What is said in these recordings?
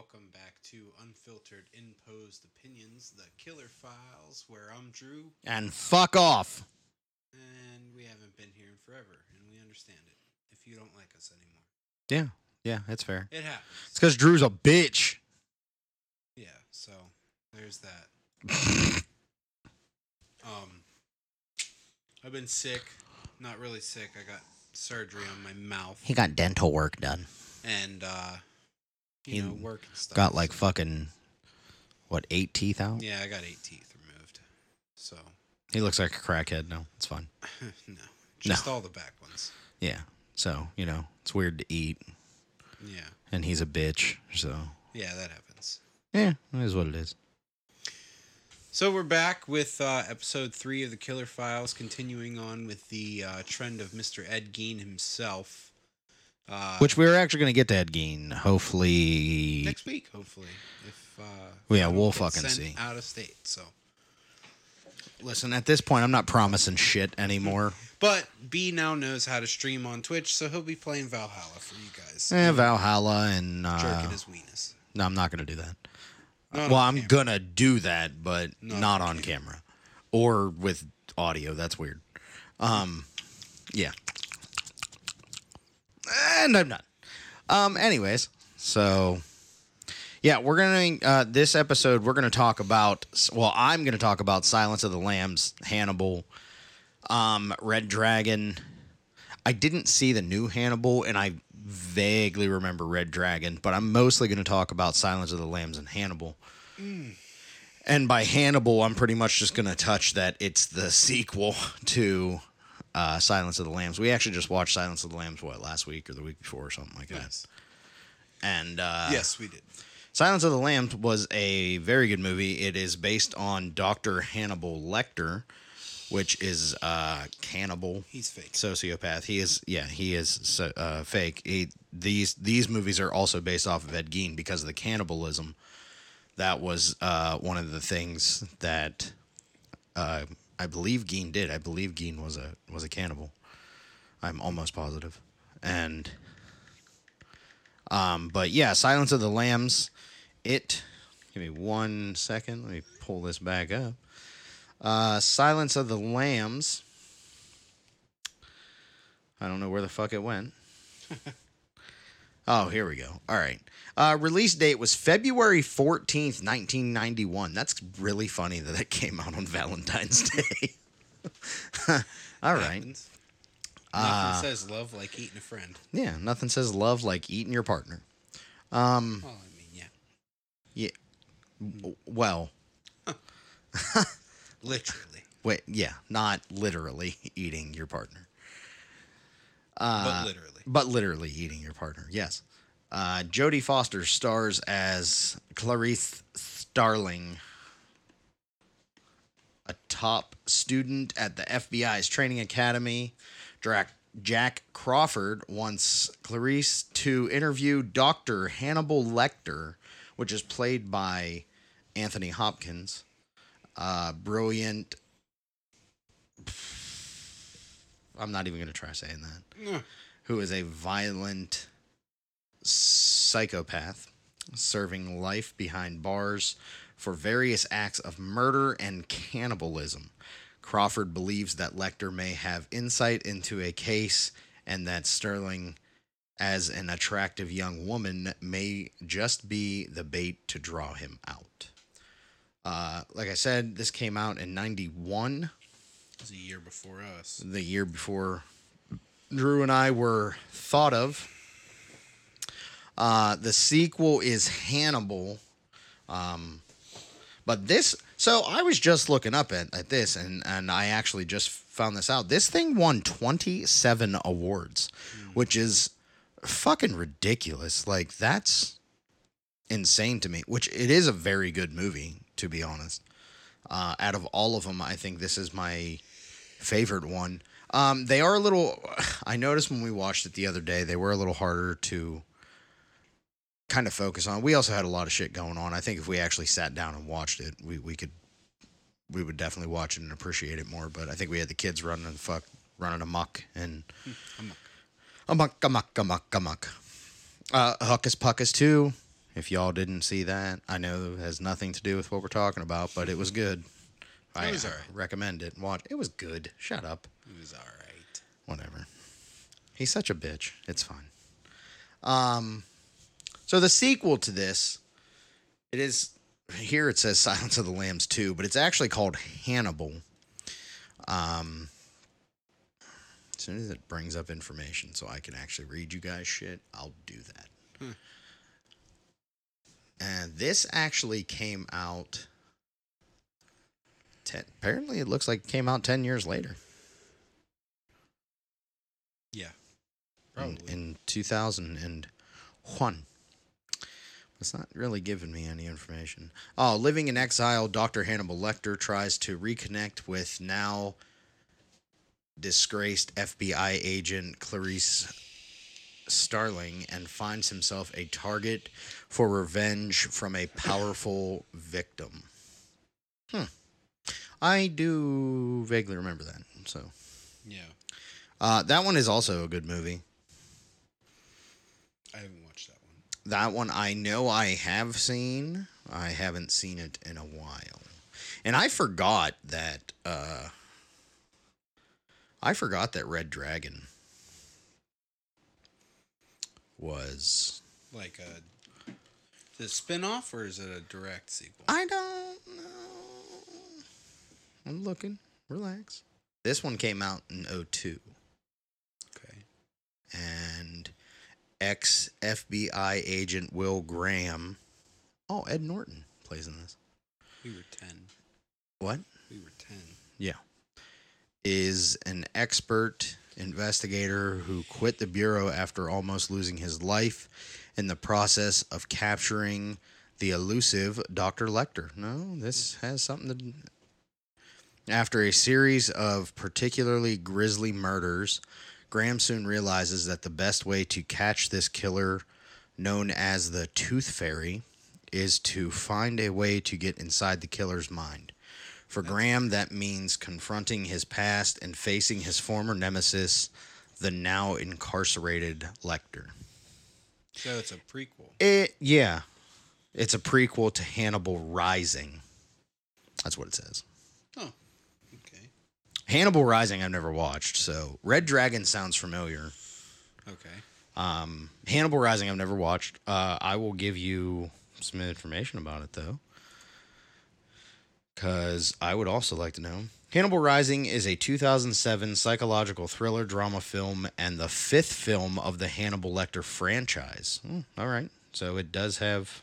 welcome back to Unfiltered Imposed Opinions, the Killer Files, where I'm Drew, And fuck off. and we haven't been here in forever, and we understand it if you don't like us anymore. Yeah, yeah, that's fair. It happens. It's because Drew's a bitch. Yeah, so there's that. um, I've been sick. Not really sick. I got surgery on my mouth, He got dental work done. and uh, you He know, work and stuff. Got like fucking, what, eight teeth out? yeah, I got eight teeth removed. So He looks like a crackhead now. It's fine. no, just all the back ones. Yeah. So, you know, it's weird to eat. Yeah, And he's a bitch. So, yeah, that happens. yeah, it is what it is. So we're back with uh, episode three of the Killer Files, continuing on with the uh, trend of Mr. Ed Gein himself. Uh, Which we were actually going to get to Ed Gein. Hopefully. next week, hopefully, if uh, Well, yeah, we'll fucking sent see. Out of state, so. Listen, at this point, I'm not promising shit anymore. But B now knows how to stream on Twitch, so he'll be playing Valhalla for you guys. eh, Valhalla and. Uh, Jerking his weenus. no, I'm not going to do that. Not well, I'm camera. gonna do that, but Not not, on on camera. or with audio. That's weird. Um, yeah, and I'm done. Um, anyways, so yeah, we're gonna uh, this episode we're gonna talk about. Well, I'm gonna talk about Silence of the Lambs, Hannibal, um, Red Dragon. I didn't see the new Hannibal, and I vaguely remember Red Dragon, but I'm mostly going to talk about Silence of the Lambs and Hannibal. And by Hannibal, I'm pretty much just going to touch that it's the sequel to uh, Silence of the Lambs. We actually just watched Silence of the Lambs, what, last week or the week before or something like that. Yes. And uh, yes, we did. Silence of the Lambs was a very good movie. It is based on Dr. Hannibal Lecter, which is uh, cannibal He's fake. sociopath. He is, yeah, he is so, uh, fake. He, these these movies are also based off of Ed Gein because of the cannibalism. That was uh, one of the things that uh, I believe Gein did. I believe Gein was a was a cannibal. I'm almost positive. and um, but yeah, Silence of the Lambs. It. Give me one second. Let me pull this back up. Uh, Silence of the Lambs. I don't know where the fuck it went. oh, here we go. All right. Uh, release date was February 14th, 1991. That's really funny that it came out on Valentine's Day. All right. Happens. Uh, Nothing says love like eating a friend. Yeah, nothing says love like eating your partner. Um, Well, I mean, yeah. yeah. w- Well, Literally. wait, yeah, not literally eating your partner. But literally. but literally eating your partner. Yes. Uh, Jodie Foster stars as Clarice Starling, a top student at the FBI's training academy. Drac- Jack Crawford wants Clarice to interview Dr. Hannibal Lecter, which is played by Anthony Hopkins. Uh, brilliant. I'm not even going to try saying that who is a violent psychopath serving life behind bars for various acts of murder and cannibalism. Crawford believes that Lecter may have insight into a case and that Starling, as an attractive young woman, may just be the bait to draw him out. Uh, like I said, this came out in 91 A year before us. the year before Drew and I were thought of. Uh, the sequel is Hannibal. Um, but this, so I was just looking up at, at this and, and I actually just found this out. This thing won 27 awards, which is fucking ridiculous. Like, that's insane to me, which it is a very good movie, to be honest. Uh, out of all of them, I think this is my favorite one. Um, they are a little. I noticed when we watched it the other day, they were a little harder to kind of focus on. We also had a lot of shit going on. I think if we actually sat down and watched it, we we could we would definitely watch it and appreciate it more. But I think we had the kids running the fuck running amok and amok. amok amok amok amok. Uh, Hocus Pocus too. If y'all didn't see that, I know it has nothing to do with what we're talking about, but it was good. I was uh, alright. recommend it. Watch. It was good. Shut up. It was all right. Whatever. He's such a bitch. It's fine. Um, so the sequel to this, it is here. It says Silence of the Lambs 2, but it's actually called Hannibal. Um, as soon as it brings up information, so I can actually read you guys shit, I'll do that. Hmm. And this actually came out. Ten, apparently, it looks like it came out ten years later. Yeah. in, Probably. in 2001. It's not really giving me any information. Oh, living in exile, Dr. Hannibal Lecter tries to reconnect with now disgraced FBI agent Clarice Starling and finds himself a target for revenge from a powerful victim. Hmm. I do vaguely remember that. So, yeah. uh, that one is also a good movie. I haven't watched that one. That one I know I have seen. I haven't seen it in a while. And I forgot that uh I forgot that Red Dragon was Like a. Is it a spin off or is it a direct sequel? I don't know. I'm looking. Relax. This one came out in 02 okay. and ex FBI agent Will Graham. Oh, Ed Norton plays in this. We were 10. What? We were 10. Yeah. is an expert investigator who quit the bureau after almost losing his life in the process of capturing the elusive Dr. Lecter. No, this has something to. After a series of particularly grisly murders, Graham soon realizes that the best way to catch this killer, known as the Tooth Fairy, is to find a way to get inside the killer's mind. For Graham, that means confronting his past and facing his former nemesis, the now incarcerated Lecter. So it's a prequel. It, yeah, it's a prequel to Hannibal Rising. That's what it says. Hannibal Rising, I've never watched, so Red Dragon sounds familiar. Okay. Um, Hannibal Rising, I've never watched. Uh, I will give you some information about it though, because I would also like to know. Hannibal Rising is a 2007 psychological thriller drama film and the fifth film of the Hannibal Lecter franchise. Hmm, all right, so it does have.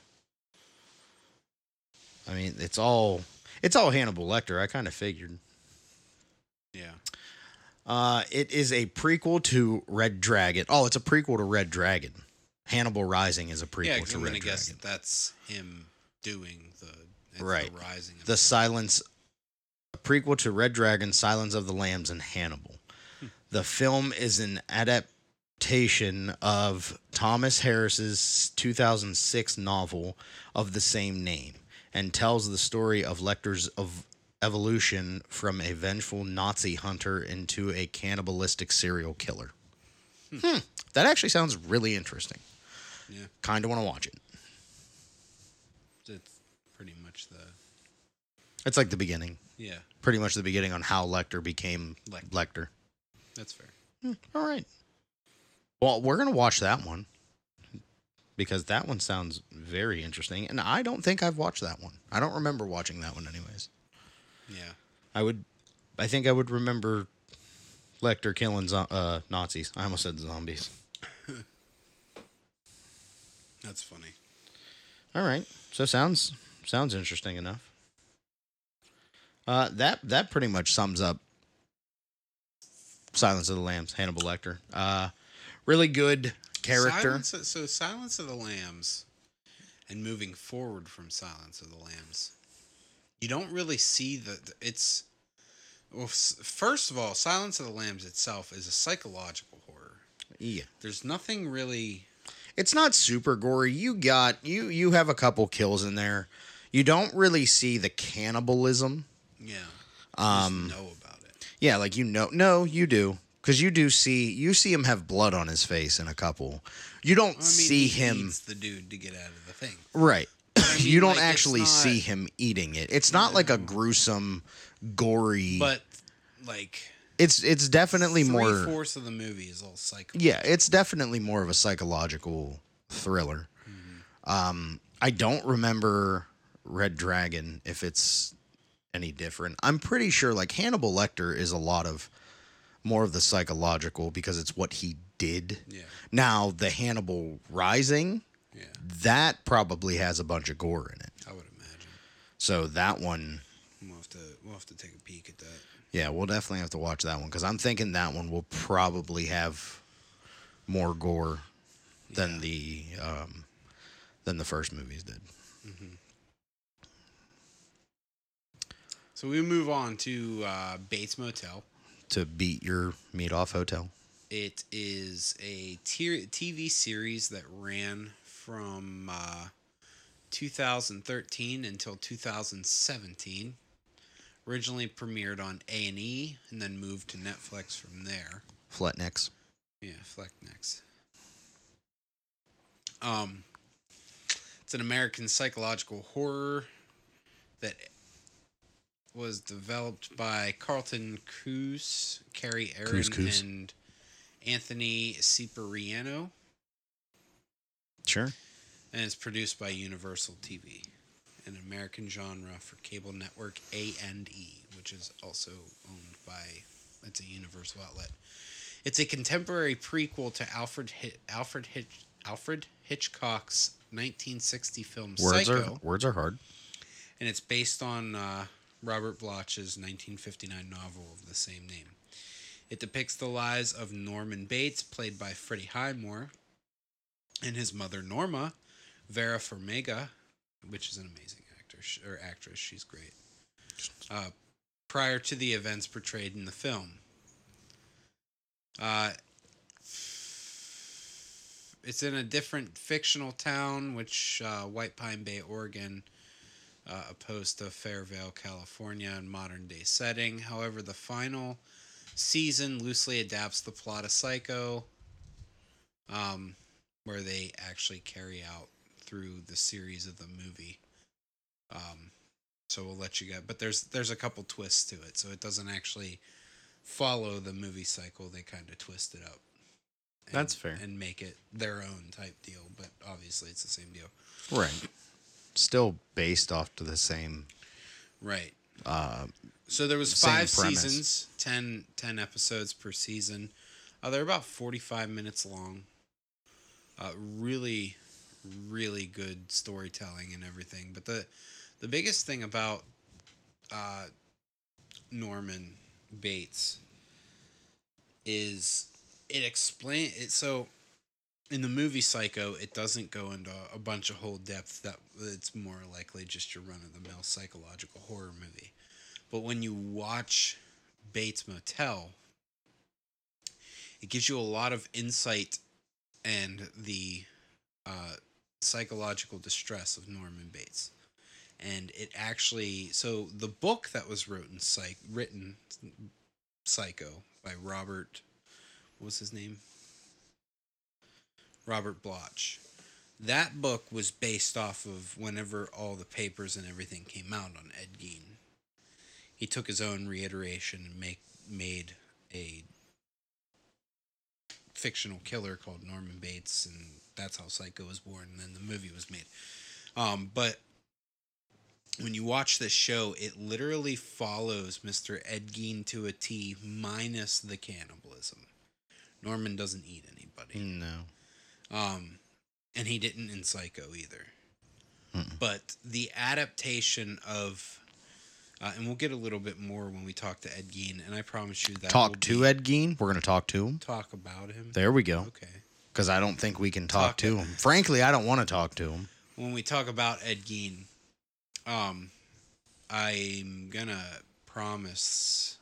I mean, it's all it's all Hannibal Lecter. I kind of figured. Yeah. Uh, it is a prequel to Red Dragon. Oh, it's a prequel to Red Dragon. Hannibal Rising is a prequel yeah, to I'm Red guess Dragon. that that's him doing the Right. the rising. Of The Silence, a prequel to Red Dragon, Silence of the Lambs, and Hannibal. Hmm. The film is an adaptation of Thomas Harris's 2006 novel of the same name and tells the story of Lecter's of evolution from a vengeful Nazi hunter into a cannibalistic serial killer. Hmm. That actually sounds really interesting. Yeah. Kind of want to watch it. It's pretty much the It's like the beginning. yeah. Pretty much the beginning on how Lecter became Lecter. Lecter. That's fair. Hmm, all right. Well, we're gonna watch that one because that one sounds very interesting, and I don't think I've watched that one. I don't remember watching that one, anyways. Yeah. I would, I think I would remember Lecter killing zo- uh, Nazis. I almost said zombies. That's funny. All right, so sounds sounds interesting enough. Uh, that that pretty much sums up Silence of the Lambs, Hannibal Lecter. Uh, really good character. Silence, so Silence of the Lambs, and moving forward from Silence of the Lambs, you don't really see the. the- It's well. First of all, Silence of the Lambs itself is a psychological horror. Yeah. There's nothing really. It's not super gory. You got you you have a couple kills in there. You don't really see the cannibalism. Yeah. Um just know about it. yeah, like you know no, you do because you do see you see him have blood on his face in a couple. You don't I mean, see he him the dude to get out of the thing. right. I you don't like, actually not- see him eating it. It's not like a gruesome, gory. But like it's it's definitely more. fourths of the movie is all psycho. Yeah, it's definitely more of a psychological thriller. Mm-hmm. Um, I don't remember Red Dragon if it's any different. I'm pretty sure like Hannibal Lecter is a lot of more of the psychological because it's what he did. Yeah. Now the Hannibal Rising, Yeah. that probably has a bunch of gore in it. I would imagine. So that one, We'll have to we'll have to take a peek at that. yeah, we'll definitely have to watch that one because I'm thinking that one will probably have more gore than the um, than the first movies did. So we move on to uh, Bates Motel. To beat your meat off hotel. It is a TV series that ran from uh, 2013 until 2017. Originally premiered on A and E, and then moved to Netflix from there. Fletnicks. Yeah, Flecknex. Um, it's an American psychological horror that was developed by Carlton Cruz, Kerry Ehrin, Cruz, Cruz. and Anthony Cipriano, Sure. and it's produced by Universal TV, an American genre for cable network A and E, which is also owned by it's a Universal outlet. It's a contemporary prequel to Alfred Alfred Hitch- Alfred Hitchcock's 1960 film Words Psycho, are words are hard. and it's based on uh, Robert Bloch's 1959 novel of the same name. It depicts the lives of Norman Bates, played by Freddie Highmore, and his mother Norma, Vera Farmiga, which is an amazing actor or actress. She's great. Uh, prior to the events portrayed in the film. Uh, it's in a different fictional town, which uh, White Pine Bay, Oregon, uh, opposed to Fairvale, California, in modern day setting. However, the final season loosely adapts the plot of Psycho, um, where they actually carry out through the series of the movie. Um, so we'll let you get, but there's there's a couple twists to it, so it doesn't actually follow the movie cycle. They kind of twist it up. and- That's fair. and make it their own type deal. But obviously, it's the same deal. Right. Still based off to the same Right. uh So there was five premise. seasons, 10, 10 episodes per season. Uh, they're about 45 minutes long. Uh, really, really good storytelling and everything. But the the biggest thing about uh, Norman Bates is it explain it. So in the movie Psycho, it doesn't go into a bunch of whole depth. That it's more likely just your run of the mill psychological horror movie. But when you watch Bates Motel, it gives you a lot of insight and the uh, psychological distress of Norman Bates. And it actually, so the book that was written, psych, written Psycho by Robert, what was his name? Robert Bloch. That book was based off of whenever all the papers and everything came out on Ed Gein he took his own reiteration and make made a fictional killer called Norman Bates, and that's how Psycho was born. And then the movie was made. Um, but when you watch this show, it literally follows Mr. Ed Gein to a T, minus the cannibalism. Norman doesn't eat anybody. no. Um, and he didn't in Psycho either. Mm-mm. But the adaptation of, uh, and we'll get a little bit more when we talk to Ed Gein, and I promise you that Talk to Ed Gein. We're gonna talk to him. Talk about him. There we go. Okay. Because I don't think we can talk, Talk to it. him. Frankly, I don't want to talk to him. When we talk about Ed Gein, um, I'm gonna promise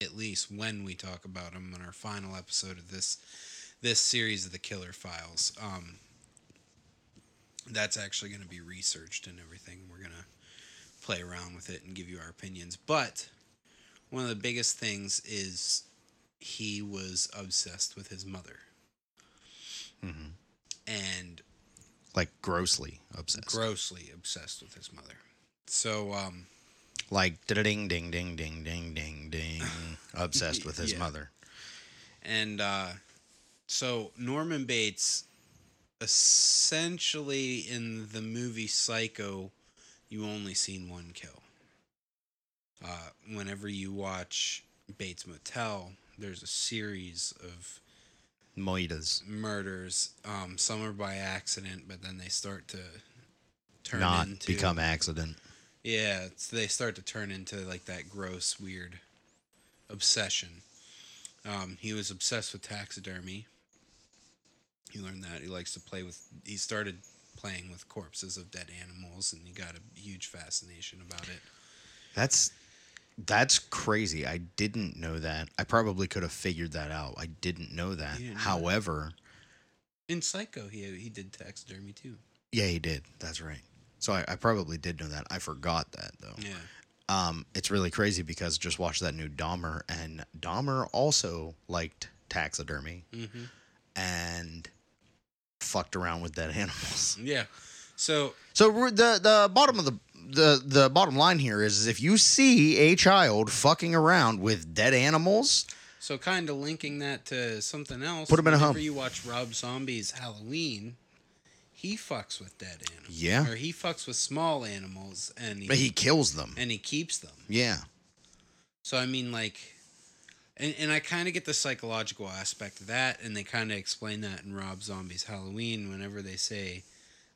at least when we talk about him in our final episode of this this series of the Killer Files. Um, that's actually going to be researched and everything. We're going to play around with it and give you our opinions. But one of the biggest things is he was obsessed with his mother. Mhm. And Like grossly obsessed. grossly obsessed with his mother. So, um, like ding ding ding ding ding ding ding obsessed with his Yeah. mother. and uh, so Norman Bates, essentially in the movie Psycho, you only seen one kill. Uh, whenever you watch Bates Motel, there's a series of Moitas. murders. Um, some are by accident, but then they start to turn Not into become accident. Yeah, they start to turn into like that gross, weird obsession. Um, he was obsessed with taxidermy. He learned that he likes to play with. He started playing with corpses of dead animals, and he got a huge fascination about it. That's that's crazy. I didn't know that. I probably could have figured that out. I didn't know that. Didn't know that? However, In Psycho, he he did taxidermy too. yeah, he did. That's right. So I, I probably did know that. I forgot that though. Yeah, Um, it's really crazy because just watched that new Dahmer, and Dahmer also liked taxidermy hmm and fucked around with dead animals. yeah. So So the the bottom of the the the bottom line here is, is if you see a child fucking around with dead animals, So kind of linking that to something else. Put 'em in a whenever home. you watch Rob Zombie's Halloween, he fucks with dead animals. Yeah. Or he fucks with small animals and he, but he kills them. and he keeps them. Yeah. So I mean like and, and I kind of get the psychological aspect of that and they kind of explain that in Rob Zombie's Halloween whenever they say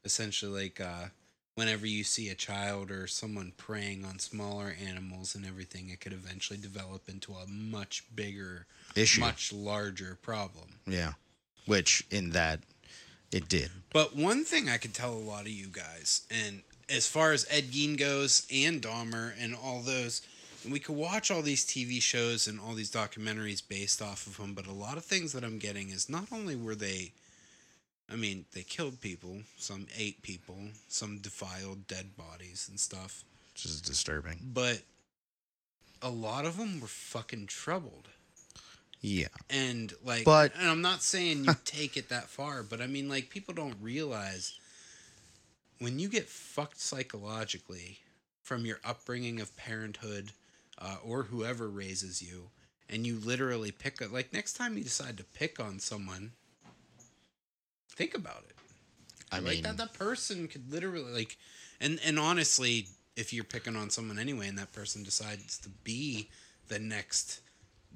essentially like uh whenever you see a child or someone preying on smaller animals and everything it could eventually develop into a much bigger Issue. much larger problem. Yeah. Which in that it did. But one thing I could tell a lot of you guys, and as far as Ed Gein goes and Dahmer and all those, we could watch all these TV shows and all these documentaries based off of them, but a lot of things that I'm getting is not only were they, I mean, they killed people, some ate people, some defiled dead bodies and stuff, Which is disturbing. but a lot of them were fucking troubled. Yeah. and like But- and i'm not saying you take it that far but i mean like people don't realize when you get fucked psychologically from your upbringing of parenthood uh, or whoever raises you and you literally pick a, like next time you decide to pick on someone think about it I like mean that that person could literally like and and honestly if you're picking on someone anyway and that person decides to be the next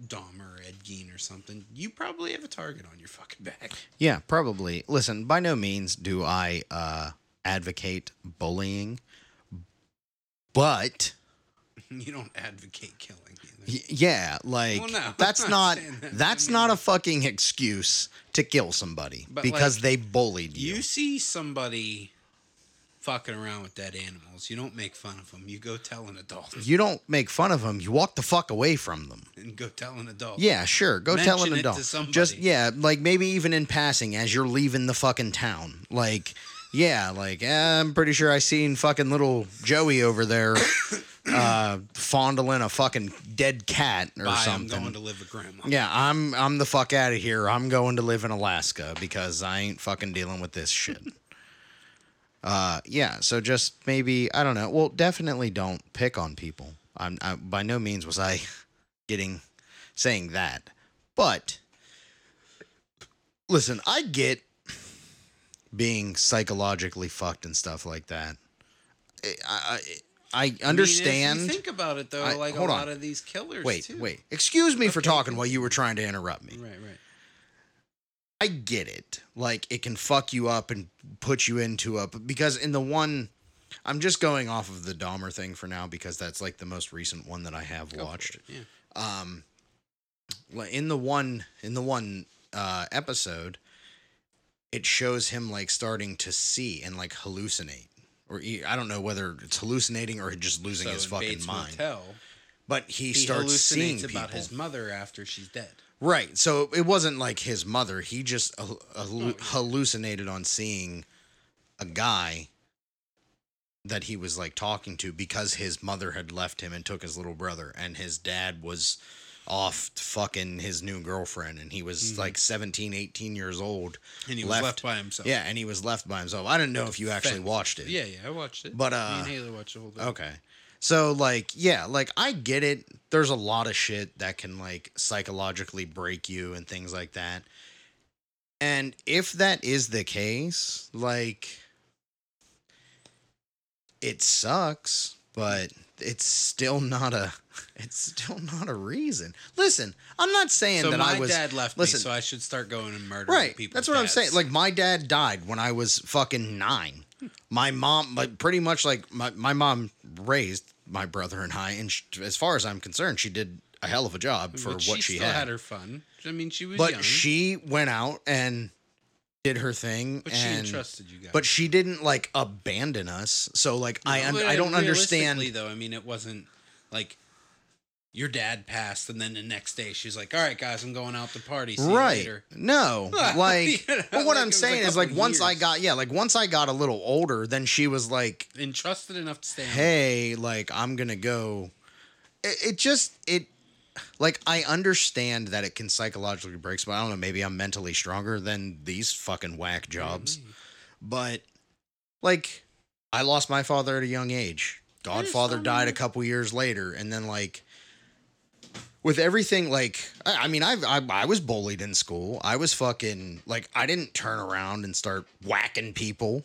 Dom or Ed Gein or something, you probably have a target on your fucking back. Yeah, probably. Listen, by no means do I uh advocate bullying. But You don't advocate killing either. yeah, like Well, no, that's not that. that's I mean- not a fucking excuse to kill somebody because like, they bullied you. You see somebody fucking around with dead animals, you don't make fun of them. You go tell an adult You don't make fun of them. You walk the fuck away from them. and go tell an adult. Yeah, sure. Go tell Mention an it to adult. somebody. Just yeah, like maybe even in passing as you're leaving the fucking town. Like, yeah, like eh, I'm pretty sure I seen fucking little Joey over there, uh, fondling a fucking dead cat or Bye, I'm something. going to live with grandma. yeah, I'm I'm the fuck out of here. I'm going to live in Alaska because I ain't fucking dealing with this shit. Uh, yeah. So just maybe I don't know. Well, definitely don't pick on people. I'm I, by no means was I getting saying that, but listen, I get being psychologically fucked and stuff like that. I I, I I mean, understand. if you think about it though, I- like a on. lot of these killers. wait, too. wait. Excuse me for talking while you were trying to interrupt me. Right, right. I get it. Like it can fuck you up and put you into a because in the one I'm just going off of the Dahmer thing for now because that's like the most recent one that I have Go watched. Yeah. Um in the one in the one uh episode it shows him like starting to see and like hallucinate or he, I don't know whether it's hallucinating or just losing So his in fucking Bates mind. Motel, But he, he starts seeing people. about his mother after she's dead. Right. So it wasn't like his mother. He just uh, yeah. hallucinated on seeing a guy that he was like talking to because his mother had left him and took his little brother, and his dad was off fucking his new girlfriend and he was like 17 18 years old Mm-hmm. And he was left by himself. yeah and he was left by himself i didn't know if you actually watched it Yeah, yeah, I watched it. But, me uh, and Haley watched the whole thing. Okay. So like yeah, like I get it. There's a lot of shit that can like psychologically break you and things like that. And if that is the case, like it sucks, but it's still not a it's still not a reason. Listen, I'm not saying So that my I was dad left listen, me, so I should start going and murdering Right. people. That's what I'm saying. Like my dad died when I was fucking nine. My mom, like pretty much like my, my mom raised my brother and I, and sh as far as I'm concerned, she did a hell of a job for but what she had. she still had. had her fun. I mean, she was but young, she went out and did her thing, but she and entrusted you guys. but she didn't like abandon us. So like I un- I don't understand. though. I mean, it wasn't like your dad passed, and then the next day she's like, "All right, guys, I'm going out to party. See right later." no like You know, but what like, i'm it was a saying is like once i got yeah like once i got a little older then she was like Entrusted enough to stay. hey like i'm gonna go it, it just it like i understand that it can psychologically break but i don't know maybe i'm mentally stronger than these fucking whack jobs but like i lost my father at a young age godfather died a couple years later and then like with everything like i, I mean I've, I, I was bullied in school i was fucking like i didn't turn around and start whacking people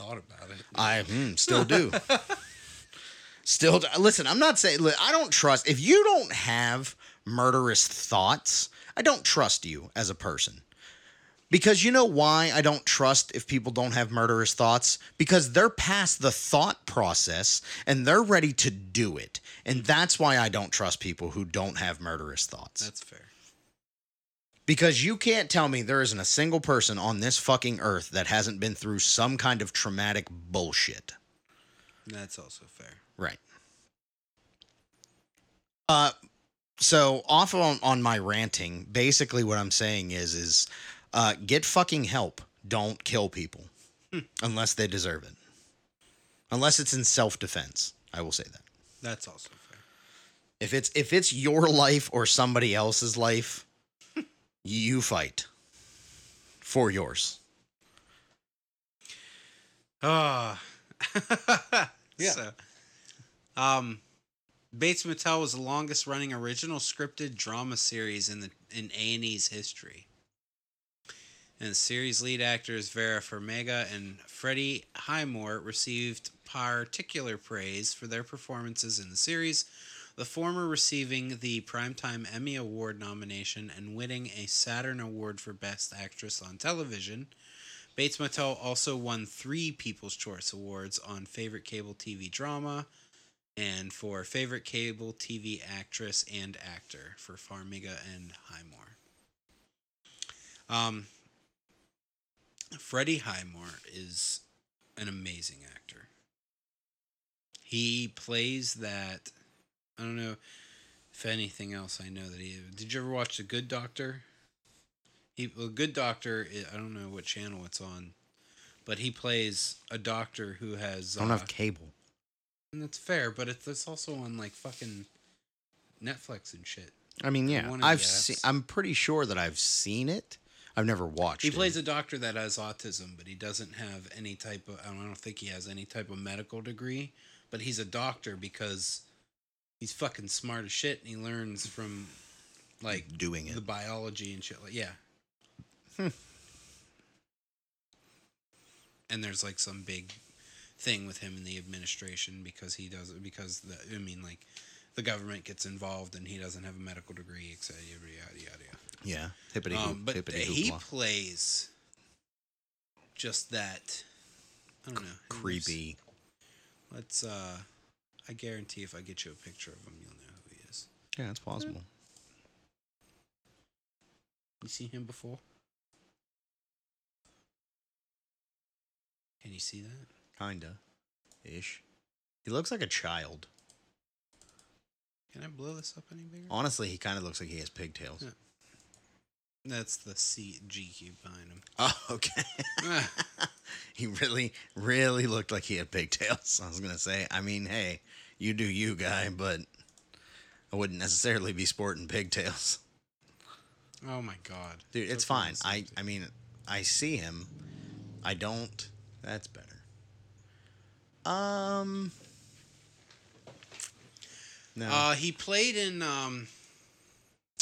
Thought about it. I hmm, still do. still, do. listen. I'm not saying I don't trust. If you don't have murderous thoughts, I don't trust you as a person. Because you know why I don't trust if people don't have murderous thoughts? Because they're past the thought process and they're ready to do it. And that's why I don't trust people who don't have murderous thoughts. That's fair. Because you can't tell me there isn't a single person on this fucking earth that hasn't been through some kind of traumatic bullshit. That's also fair. Right. Uh so off on, on my ranting, basically what I'm saying is is uh get fucking help. Don't kill people unless they deserve it. Unless it's in self-defense. I will say that. That's also fair. If it's if it's your life or somebody else's life, you fight for yours. Ah. Yeah. So, um, Bates Motel was the longest running original scripted drama series in the in A and E's history. And the series lead actors Vera Farmiga and Freddie Highmore received particular praise for their performances in the series, the former receiving the Primetime Emmy Award nomination and winning a Saturn Award for Best Actress on Television. Bates Motel also won three People's Choice Awards on Favorite Cable TV Drama and for Favorite Cable TV Actress and Actor for Farmiga and Highmore. Um, Freddie Highmore is an amazing actor. He plays that. I don't know if anything else I know that he. Did you ever watch The Good Doctor? He, well, Good Doctor. I I don't know what channel it's on, but he plays a doctor who has. I don't uh, have cable. And that's fair, but it's, it's also on like fucking Netflix and shit. I mean, yeah, I've seen. I'm pretty sure that I've seen it. I've never watched. He it. plays a doctor that has autism, but he doesn't have any type of. I don't think he has any type of medical degree, but he's a doctor because he's fucking smart as shit, and he learns from like doing it. the biology and shit. Like, yeah. Hmm. And there's like some big thing with him in the administration because he does because the I mean like the government gets involved and he doesn't have a medical degree, etc. Yada yada yada. yeah, hippity Um, but hippity he plays just that. I don't know. creepy. Let's. uh I guarantee if I get you a picture of him, you'll know who he is. Yeah, it's possible. You seen him before? Can you see that? Kinda, ish. He looks like a child. Can I blow this up any bigger? Honestly, he kind of looks like he has pigtails. Yeah. That's the C G cube behind him. Oh, okay. he really, really looked like he had pigtails. I was gonna say. I mean, hey, you do you, guy, but I wouldn't necessarily be sporting pigtails. Oh my god. Dude, it's So fine. I. I mean, I see him. I don't. That's better. Um. No. Uh, he played in, um,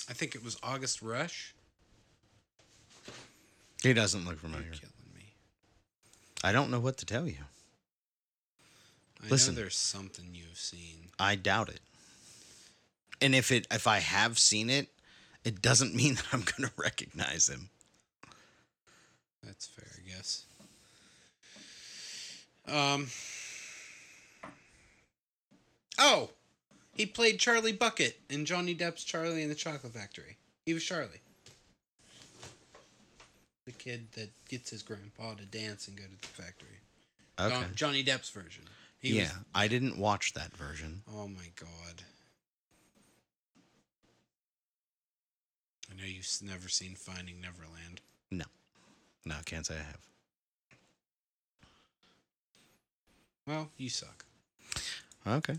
I think it was August Rush. he doesn't look You're familiar. killing me. I don't know what to tell you. I Listen. know there's something you've seen. I doubt it. And if it if I have seen it, it doesn't mean that I'm going to recognize him. That's fair, I guess. Um. Oh, he played Charlie Bucket in Johnny Depp's Charlie and the Chocolate Factory. He was Charlie, the kid that gets his grandpa to dance and go to the factory. Okay. John- Johnny Depp's version. He yeah, was- I didn't watch that version. oh my god. I know you've never seen Finding Neverland. No. No, I can't say I have. Well, you suck. Okay.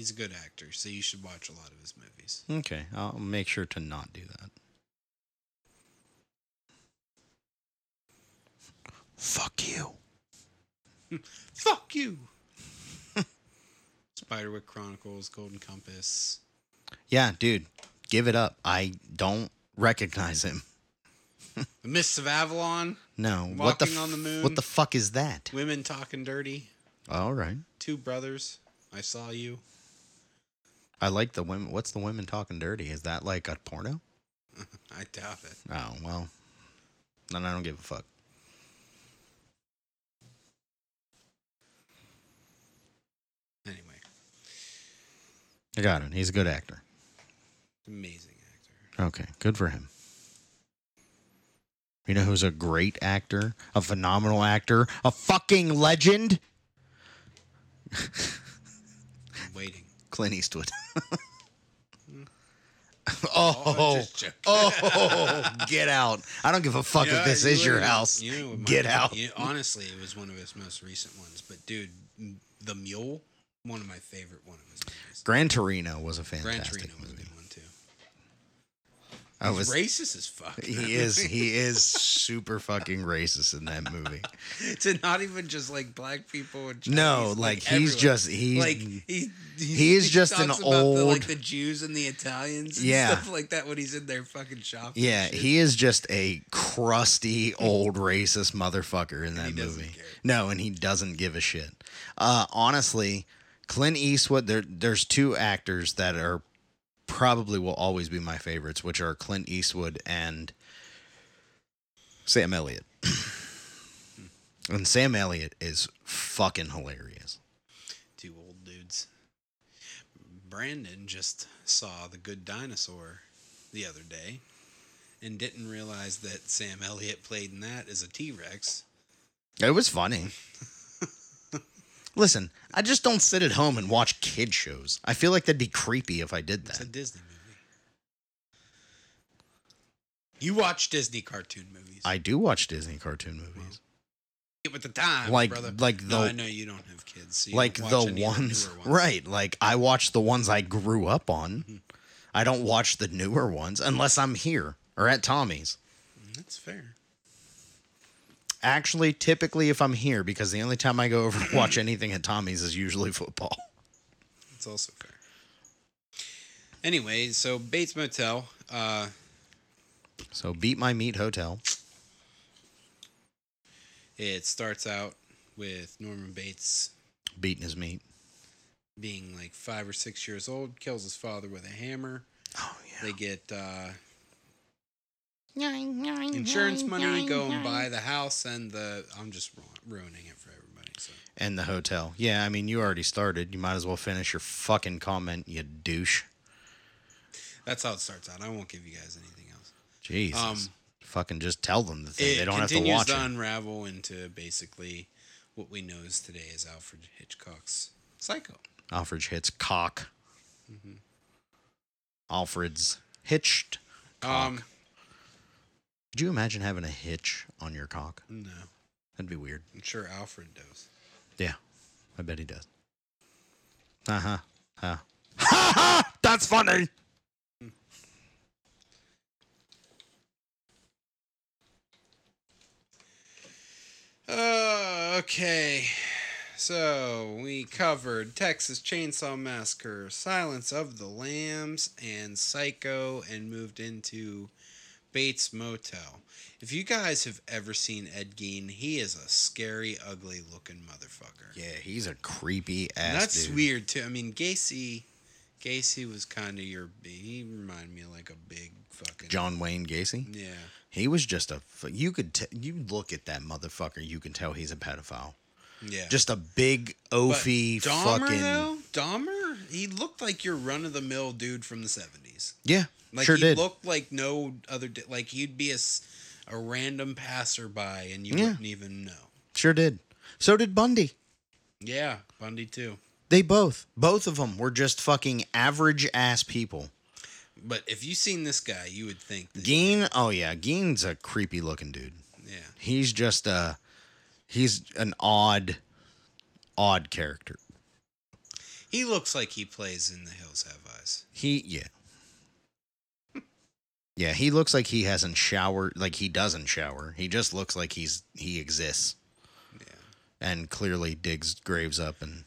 He's a good actor, so you should watch a lot of his movies. Okay. I'll make sure to not do that. Fuck you. Fuck you. Spiderwick Chronicles, Golden Compass. Yeah, dude. Give it up. I don't recognize him. The Mists of Avalon. No. what the Walking on the Moon. What the fuck is that? Women Talking Dirty. All right. Two Brothers. I Saw You. I like the women. What's the women talking dirty? Is that like a porno? I doubt it. Oh, well. Then I don't give a fuck. Anyway, I got him. He's a good actor. amazing actor. Okay, good for him. You know who's a great actor? A phenomenal actor? A fucking legend? I'm waiting. Clint Eastwood. Oh, oh, oh, get out. I don't give a fuck know, if this you is your house. you know what my- Get out. you- honestly, it was one of his most recent ones. But dude, The Mule, one of my favorite one of his movies. Gran Torino was a Gran fantastic Torino was a movie. Good one too. I was racist as fuck. he is he is super fucking racist in that movie. to not even just like black people and Chinese, No, like, he's everyone. just he's like he, he is just an about the, old- like the Jews and the Italians and Yeah. stuff like that when he's in their fucking shop. Yeah, he is just a crusty old racist motherfucker in that movie. No, and he doesn't give a shit. Uh, honestly, Clint Eastwood. There, there's two actors that are probably will always be my favorites, which are Clint Eastwood and Sam Elliott. Hmm. and Sam Elliott is fucking hilarious. two old dudes. Brandon just saw The Good Dinosaur the other day and didn't realize that Sam Elliott played in that as a T Rex. It was funny. Listen, I just don't sit at home and watch kid shows. I feel like that'd be creepy if I did that. It's a. Disney movie. You watch Disney cartoon movies. I do watch Disney cartoon movies. Get with the time, Like- brother. like no, the- I know you don't have kids. So you like the of ones, right? Like I watch the ones I grew up on. Mhm. I don't watch the newer ones unless I'm here or at Tommy's. Mm, That's fair. Actually, typically if I'm here, because the only time I go over to watch anything at Tommy's is usually football. That's also fair. Anyway, so Bates Motel. Uh, So beat my meat hotel. it starts out with Norman Bates Beating his meat. being like five or six years old, kills his father with a hammer. Oh yeah. They get uh, insurance money, go and buy the house, and the. I'm just ruining it for everybody. So And the hotel. Yeah, I mean you already started. You might as well finish your fucking comment, you douche. that's how it starts out. I won't give you guys anything else. Jesus. Um, fucking just tell them the thing. They don't have to continues watch to it. unravel into basically what we know as today is Alfred Hitchcock's Psycho. Alfred hitchcock. Mm-hmm. Alfred's hitched. Cock. Um, Could you imagine having a hitch on your cock? no, That'd be weird. I'm sure Alfred does. Yeah, I bet he does. Uh huh. Ha ha! That's funny. Uh, okay. So we covered Texas Chainsaw Massacre, Silence of the Lambs, and Psycho, and moved into Bates Motel. If you guys have ever seen Ed Gein, he is a scary, ugly looking motherfucker. Yeah, he's a creepy And ass that's dude. weird too. I mean, Gacy, Gacy was kind of your. He reminded me of like a big fucking. John Wayne Gacy. Yeah. He was just a. You could. T- you look at that motherfucker. You can tell he's a pedophile. Yeah. Just a big oafy Dahmer, fucking. though, Dahmer, he looked like your run of the mill dude from the seventies. Yeah, Like sure he did. looked like no other. di- Like he'd be a random passerby, and you Yeah. wouldn't even know. sure did. So did Bundy. Yeah, Bundy too. They both. Both of them were just fucking average ass people. But if you seen this guy, you would think. Gein. Oh yeah, Gein's a creepy looking dude. yeah. He's just a. He's an odd, odd character. He looks like he plays in The Hills Have Eyes. He yeah. Yeah, he looks like he hasn't showered like he doesn't shower. He just looks like he's he exists Yeah. and clearly digs graves up and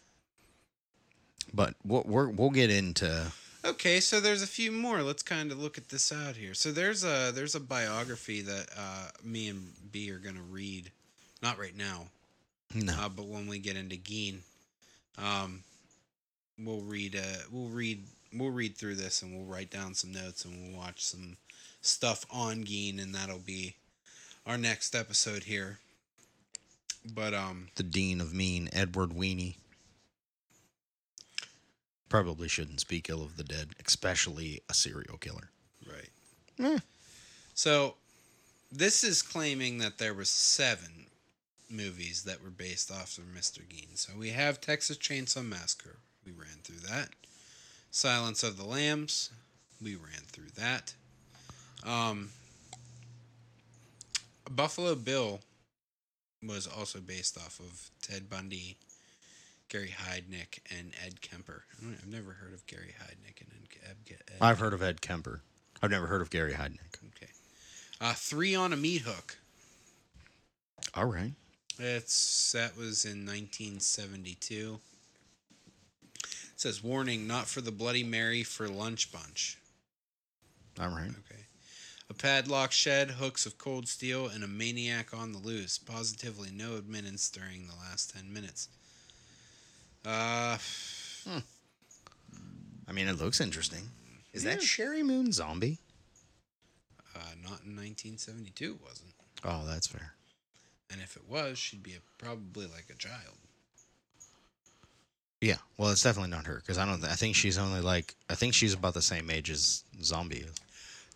but we'll we're, we'll get into Okay, so there's a few more. Let's kind of look at this out here. So there's a there's a biography that uh, me and B are gonna read, not right now, no. uh, but when we get into Gein, um, we'll read uh, we'll read we'll read through this and we'll write down some notes and we'll watch some stuff on Gein and that'll be our next episode here. But um, the dean of mean, Edward Weenie. Probably shouldn't speak ill of the dead, especially a serial killer. Right. Eh. So, this is claiming that there was seven movies that were based off of Mr. Gein. So we have Texas Chainsaw Massacre. We ran through that. Silence of the Lambs. We ran through that. Um, Buffalo Bill was also based off of Ted Bundy, Gary Heidnik, and Ed Kemper. I've never heard of Gary Heidnik and Ed, Ed, Ed I've heard of Ed Kemper. I've never heard of Gary Heidnik. Okay. Uh, three on a meat hook. All right. It's that was in 1972. It says warning: not for the Bloody Mary for lunch bunch. All right. Okay. A padlock shed, hooks of cold steel, and a maniac on the loose. Positively no admittance during the last ten minutes. Uh, Hmm. I mean, it looks interesting. Is Yeah. that Sheri Moon Zombie? uh, not in 1972, it wasn't. Oh, that's fair. And if it was, she'd be a, probably like a child. Yeah. Well, it's definitely not her because I don't. I think she's only like. I think she's about the same age as Zombie.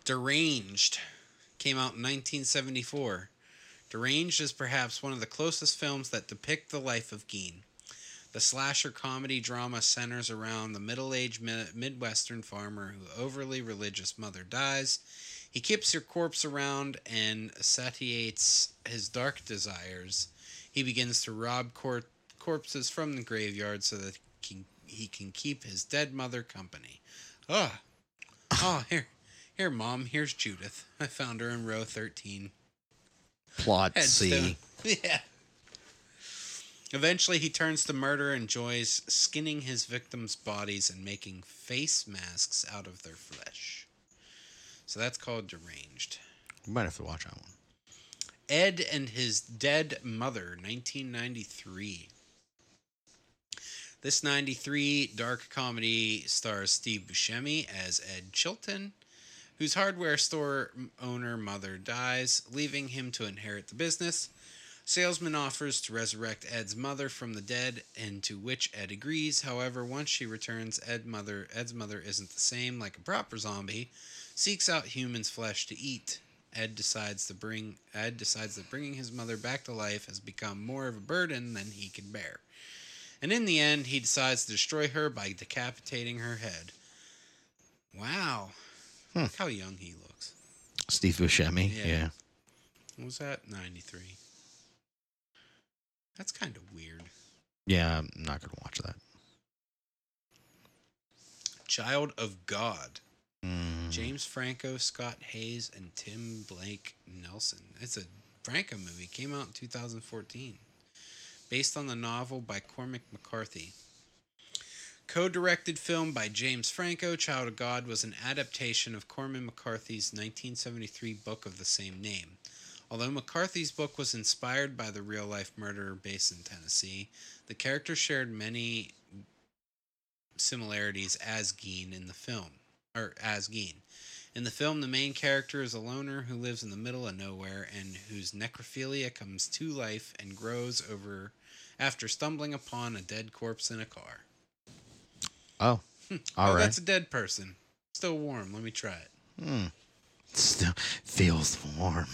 Deranged came out in 1974. Deranged is perhaps one of the closest films that depict the life of Gein. The slasher comedy drama centers around the middle aged Midwestern farmer whose overly religious mother dies. He keeps her corpse around and satiates his dark desires. He begins to rob cor- corpses from the graveyard so that he can, he can keep his dead mother company. Ah, oh, here, here, mom. Here's Judith. I found her in row thirteen. Plot Headstone. C. yeah. Eventually, he turns to murder and enjoys skinning his victims' bodies and making face masks out of their flesh. So that's called deranged. We might have to watch that one. Ed and His Dead Mother, 1993. This 93 dark comedy stars Steve Buscemi as Ed Chilton, whose hardware store owner mother dies, leaving him to inherit the business. Salesman offers to resurrect Ed's mother from the dead, and to which Ed agrees. However, once she returns, Ed mother Ed's mother isn't the same like a proper zombie, seeks out humans' flesh to eat. Ed decides to bring Ed decides that bringing his mother back to life has become more of a burden than he can bear. And in the end, he decides to destroy her by decapitating her head. Wow. Hmm. Look how young he looks. Steve Buscemi. Yeah. Yeah. What was that? 93. That's kind of weird. Yeah. I'm not gonna watch that. Child of God. Mm. James Franco, Scott Haze, and Tim Blake Nelson. It's a Franco movie. Came out in 2014. Based on the novel by Cormac McCarthy. Co directed film by James Franco, Child of God was an adaptation of Cormac McCarthy's 1973 book of the same name. Although McCarthy's book was inspired by the real life murderer based in Tennessee, the character shared many similarities as Gein in the film, or as Gein. In the film, the main character is a loner who lives in the middle of nowhere and whose necrophilia comes to life and grows over after stumbling upon a dead corpse in a car. Oh, oh, all right. that's a dead person. Still warm. Let me try it. Hmm. Still feels warm.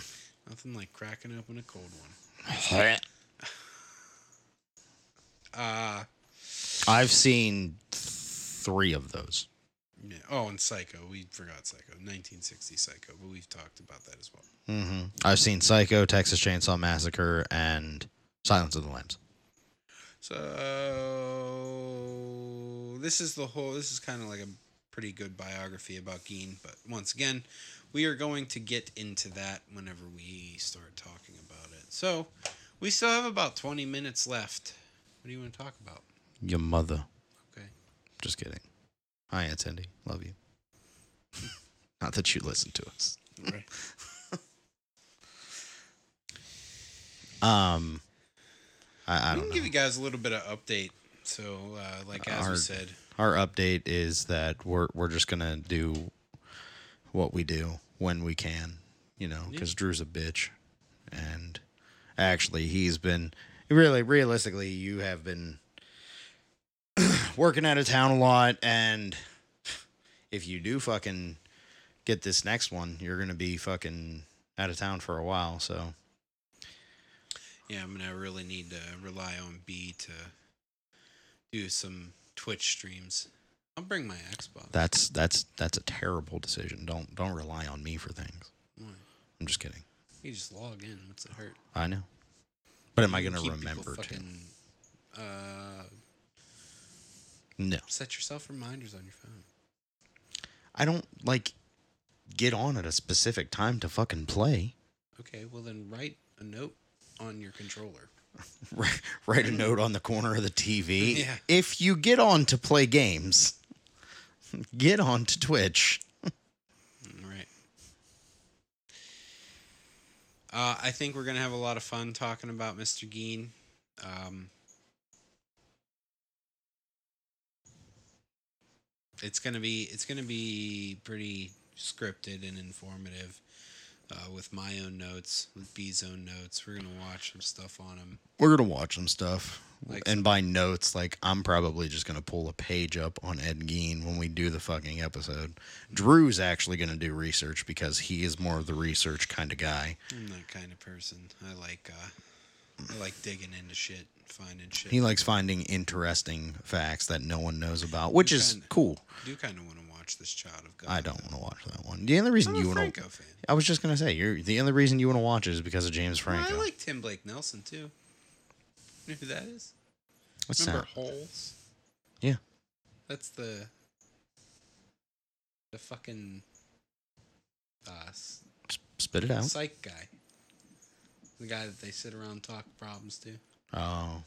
Nothing like cracking open a cold one. Uh, I've seen three of those. yeah. Oh, and Psycho. We forgot Psycho. 1960 Psycho, but we've talked about that as well. Mm-hmm. I've seen Psycho, Texas Chainsaw Massacre, and Silence of the Lambs. So this is the whole. This is kind of like a pretty good biography about Gein, but once again, we are going to get into that whenever we start talking about it. So we still have about twenty minutes left. What do you want to talk about? Your mother. Okay. Just kidding. Hi, Aunt Cindy. Love you. Not that you listen to us. Right. Um, I, I don't can know. give you guys a little bit of update. So, uh, like as Our- we said, Our update is that we're we're just gonna do what we do when we can, you know, because Drew's a bitch, and actually he's been really realistically you have been working out of town a lot, and if you do fucking get this next one, you're gonna be fucking out of town for a while. So yeah, I'm gonna really need to rely on B to do some Twitch streams. I'll bring my Xbox. that's that's that's a terrible decision. Don't don't rely on me for things. Why? I'm just kidding. You just log in. What's it hurt? I know. But am I going to keep people remember to? Uh, No. set yourself reminders on your phone. I don't like get on at a specific time to fucking play. Okay, well then write a note on your controller. Write- Write a note on the corner of the TV. Yeah. If you get on to play games, get on to Twitch. All right. Uh, I think we're gonna have a lot of fun talking about Mr. Gein. Um, it's gonna be it's gonna be pretty scripted and informative. Uh, with my own notes, with B's own notes, we're gonna watch some stuff on him. We're going to watch some stuff. Like and by notes, like I'm probably just going to pull a page up on Ed Gein when we do the fucking episode. Drew's actually going to do research because he is more of the research kind of guy. I'm that kind of person. I like uh, I like digging into shit, finding shit. He likes finding interesting facts that no one knows about, which is kinda- cool. I do kind of want to watch this Child of God. I don't want to watch that one. The only reason I'm you want to, fan. I was just gonna say, you're the only reason you want to watch it is because of James Well, Franco. I like Tim Blake Nelson too. You know who that is? What's Remember that? Holes? Yeah. That's the the fucking uh, Spit it out. psych guy. The guy that they sit around and talk problems to. Oh,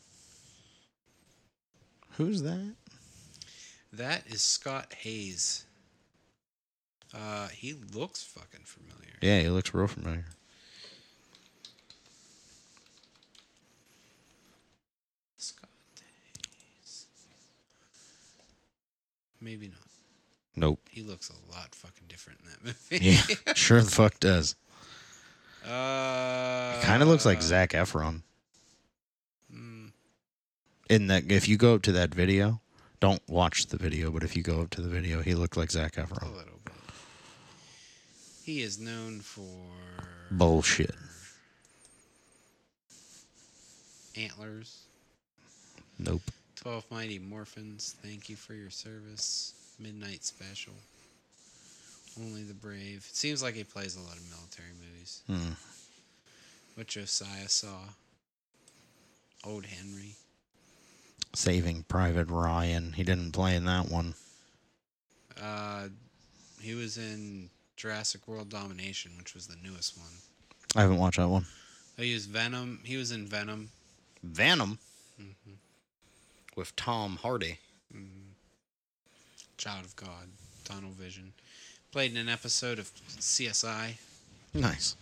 who's that? That is Scott Haze. Uh, he looks fucking familiar. Yeah, he looks real familiar. Scott Haze. Maybe not. Nope. He looks a lot fucking different in that movie. Yeah, sure the fuck does. Uh, Kind of looks like Zac Efron. mm, In that, if you go up to that video, don't watch the video, but if you go up to the video, he looked like Zach a little bit. He is known for Bullshit. Antlers, Nope. 12 Mighty Orphans, Thank You for Your Service, Midnight Special, Only the Brave. It seems like he plays a lot of military movies. Hmm. What Josiah saw. Old Henry. Saving Private Ryan. He didn't play in that one. Uh, he was in Jurassic World Domination, which was the newest one. I haven't watched that one. Oh, he was Venom. He was in Venom. Venom with Tom Hardy. Child of God, Tunnel Vision. Played in an episode of CSI, Nice.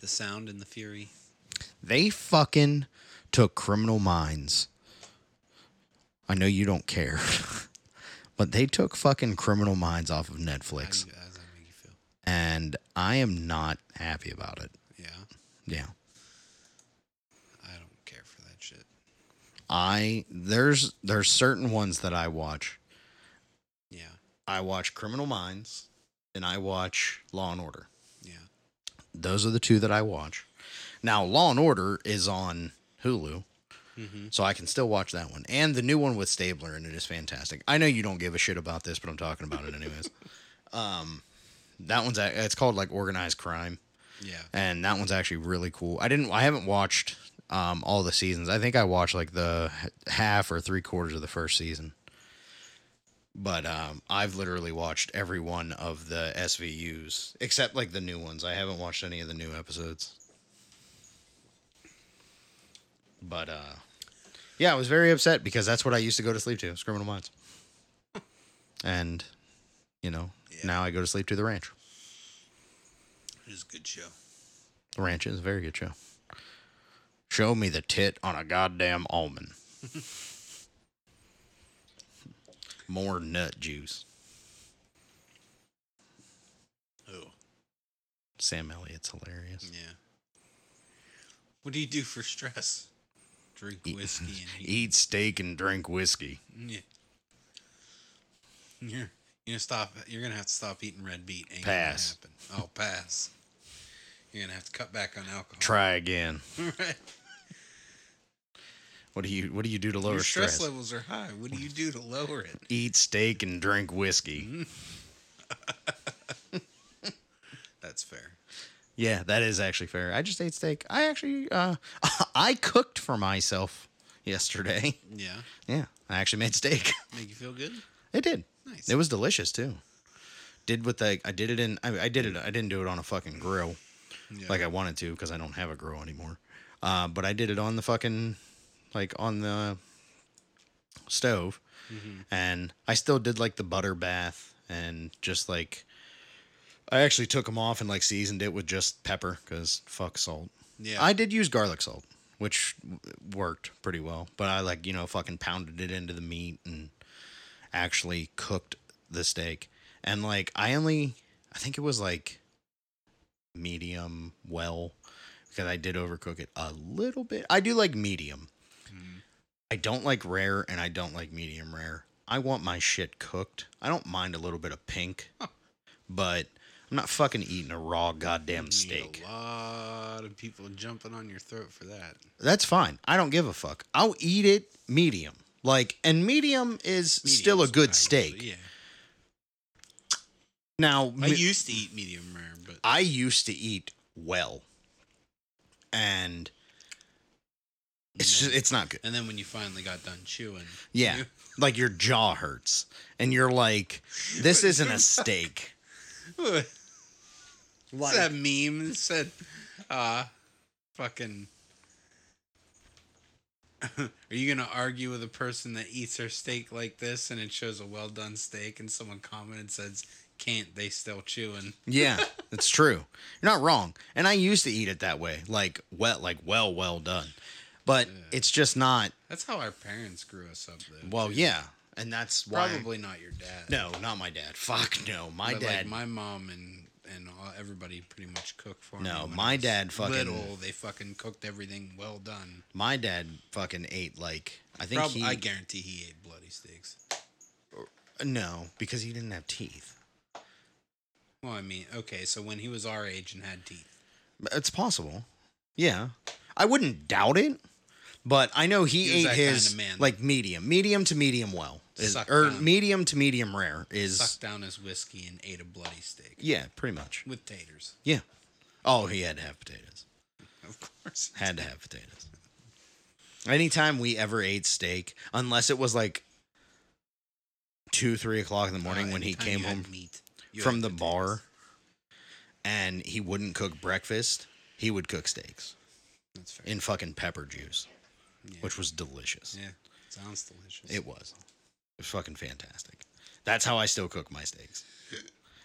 The Sound and the Fury. They fucking took Criminal Minds. I know you don't care, but they took fucking Criminal Minds off of Netflix, how does that make you feel? and I am not happy about it. Yeah, Yeah. I don't care for that shit. I there's there's certain ones that I watch. I watch Criminal Minds and I watch Law and Order. yeah. Those are the two that I watch. Now, Law and Order is on Hulu, Mm-hmm. so I can still watch that one. And the new one with Stabler and it is fantastic. I know you don't give a shit about this, but I'm talking about it anyways. um, that one's it's called like Organized Crime, Yeah. and that one's actually really cool. I didn't I haven't watched um, all the seasons. I think I watched like the half or three quarters of the first season. But um, I've literally watched every one of the SVUs except like the new ones. I haven't watched any of the new episodes. But uh, yeah, I was very upset because that's what I used to go to sleep to, was Criminal Minds. and you know, Yeah. now I go to sleep to The Ranch. It is a good show. The Ranch is a very good show. Show me the tit on a goddamn almond. More nut juice. Oh, Sam Elliott's hilarious. yeah. What do you do for stress? Drink whiskey and eat. Eat steak and drink whiskey. Yeah. You're you're gonna stop. You're gonna have to stop eating red beet. Ain't Pass. Gonna happen. Oh, pass. You're gonna have to cut back on alcohol. Try again. right. What do you What do you do to lower Your stress, stress? levels are high. What do you do to lower it? Eat steak and drink whiskey. That's fair. Yeah, that is actually fair. I just ate steak. I actually uh I cooked for myself yesterday. Yeah. Yeah, I actually made steak. Make you feel good. It did. Nice. It was delicious too. Did with the I did it in I, I did it I didn't do it on a fucking grill Yeah. like I wanted to because I don't have a grill anymore. Uh, but I did it on the fucking like on the stove, Mm-hmm. and I still did like the butter bath and just like I actually took them off and like seasoned it with just pepper because fuck salt. yeah. I did use garlic salt, which worked pretty well. But I like you know fucking pounded it into the meat and actually cooked the steak. And like I only, I think it was like medium well because I did overcook it a little bit. I do like medium. Mhm. I don't like rare and I don't like medium rare. I want my shit cooked. I don't mind a little bit of pink, but I'm not fucking eating a raw goddamn steak. A lot of people jumping on your throat for that. That's fine. I don't give a fuck. I'll eat it medium. Like, and medium is still a good steak. Yeah. Now, I used to eat medium rare, but I used to eat well, and it's just it's not good. and then when you finally got done chewing, Yeah, you- like your jaw hurts, and you're like, this isn't a steak. What's that meme that said, uh, fucking. Are you gonna argue with a person that eats their steak like this, and it shows a well done steak, and someone commented says, "Can't they still chewing?" Yeah, it's true. You're not wrong. And I used to eat it that way, like well, like well, well done. But it's just not. That's how our parents grew us up, though. Well, too. yeah, and that's why. probably not your dad. No, not my dad. Fuck no, my But, dad. like my mom and and all, everybody pretty much cooked for me. No, when I my dad fucking- little. They fucking cooked everything well done. my dad fucking ate like I think Prob- he I guarantee he ate bloody steaks. Uh, no because he didn't have teeth. Well, I mean, okay, so when he was our age and had teeth, It's possible. Yeah, I wouldn't doubt it, but I know he, He ate his kinda man. like medium, medium to medium well, is, or down. medium to medium rare is sucked down his whiskey and ate a bloody steak yeah, pretty much. with taters, Yeah. Oh, he had to have potatoes. of course. Had to have potatoes. Anytime we ever ate steak, unless it was like two, three o'clock in the morning Uh, when he came home meat, from the potatoes. bar, and he wouldn't cook breakfast. He would cook steaks That's fair. in fucking pepper juice, yeah. which was delicious. yeah, sounds delicious. It was. It was fucking fantastic. That's how I still cook my steaks.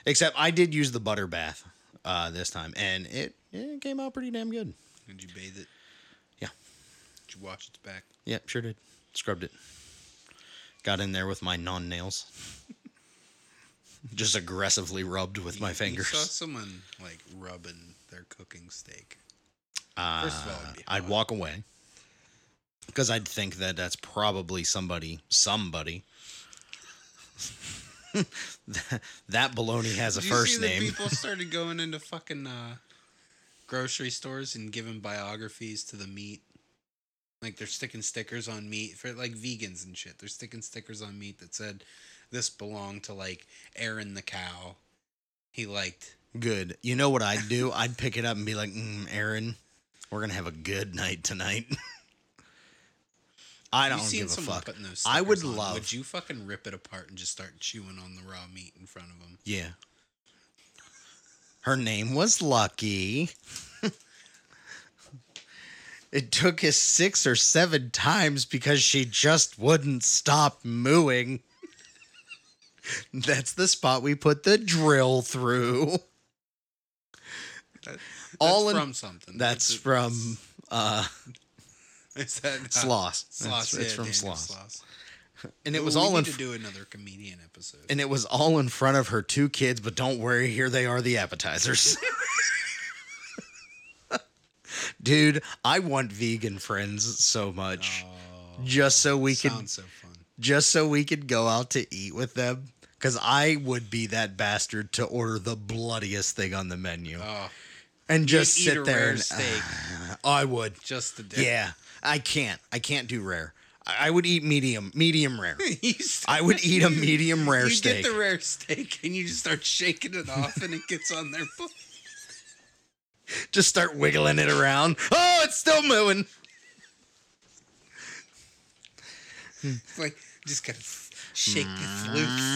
Except I did use the butter bath uh, this time, and it, it came out pretty damn good. Did you bathe it? Yeah. Did you wash its back? Yep, sure did. Scrubbed it. Got in there with my non nails. Just aggressively rubbed with my fingers. You saw someone like rubbing their cooking steak. Uh, First of all, I'd walk away because I'd think that that's probably somebody, somebody. that, that baloney has a Did first name. people started going into fucking uh, grocery stores and giving biographies to the meat. Like they're sticking stickers on meat for like vegans and shit. They're sticking stickers on meat that said this belonged to like Aaron the cow. He liked Good. You know what I'd do? I'd pick it up and be like, mm, Aaron, we're gonna have a good night tonight. I don't seen give a someone fuck. putting those I would on. love- Would you fucking rip it apart and just start chewing on the raw meat in front of them? Yeah. Her name was Lucky. it took us six or seven times because she just wouldn't stop mooing. That's the spot we put the drill through. That, All that's in- from something. That's It's- from uh Is that uh, Sloss. Sloss, It's, from Daniel Sloss. And it Ooh, was we all need in to do another comedian episode. and it was all in front of her two kids, but don't worry, here they are the appetizers. Dude, I want vegan friends so much. Oh, just so we could sounds so fun. just so we could go out to eat with them cuz I would be that bastard to order the bloodiest thing on the menu Oh, and just eat sit a there rare and steak. I would. just the day. Yeah. I can't. I can't do rare. I would eat medium, medium rare. I would eat a medium rare you steak. You get the rare steak and you just start shaking it off and it gets on their plate. Just start wiggling it around. Oh, it's still moving. Like just gotta shake the flukes.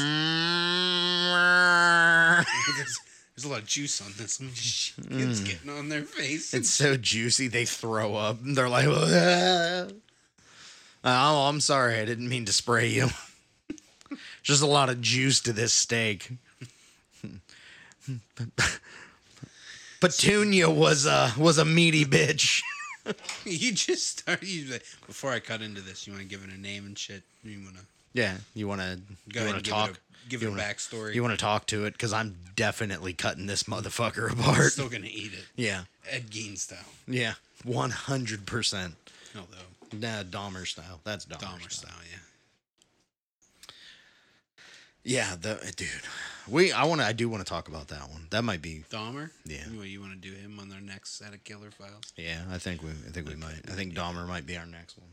There's, a lot of juice on this. one. It's getting on their face. It's so juicy they throw up. They're like, "Ah." "Oh, I'm sorry. I didn't mean to spray you." Just a lot of juice to this steak. Petunia was a was a meaty bitch. you just start. You like, before I cut into this, you want to give it a name and shit. You want to Yeah, you want to go you ahead want and to give talk? it a, give you it a wanna- backstory. You want to talk to it because I'm definitely cutting this motherfucker apart. I'm still gonna eat it. yeah, Ed Gein style. yeah, one hundred percent. Although Nah, Dahmer style. That's Dahmer, Dahmer style. style, yeah. Yeah, the dude. We I want to I do want to talk about that one. That might be Dahmer. Yeah. You want to do him on their next set of killer files? yeah, I think we I think we might. I think Dahmer might be our next one.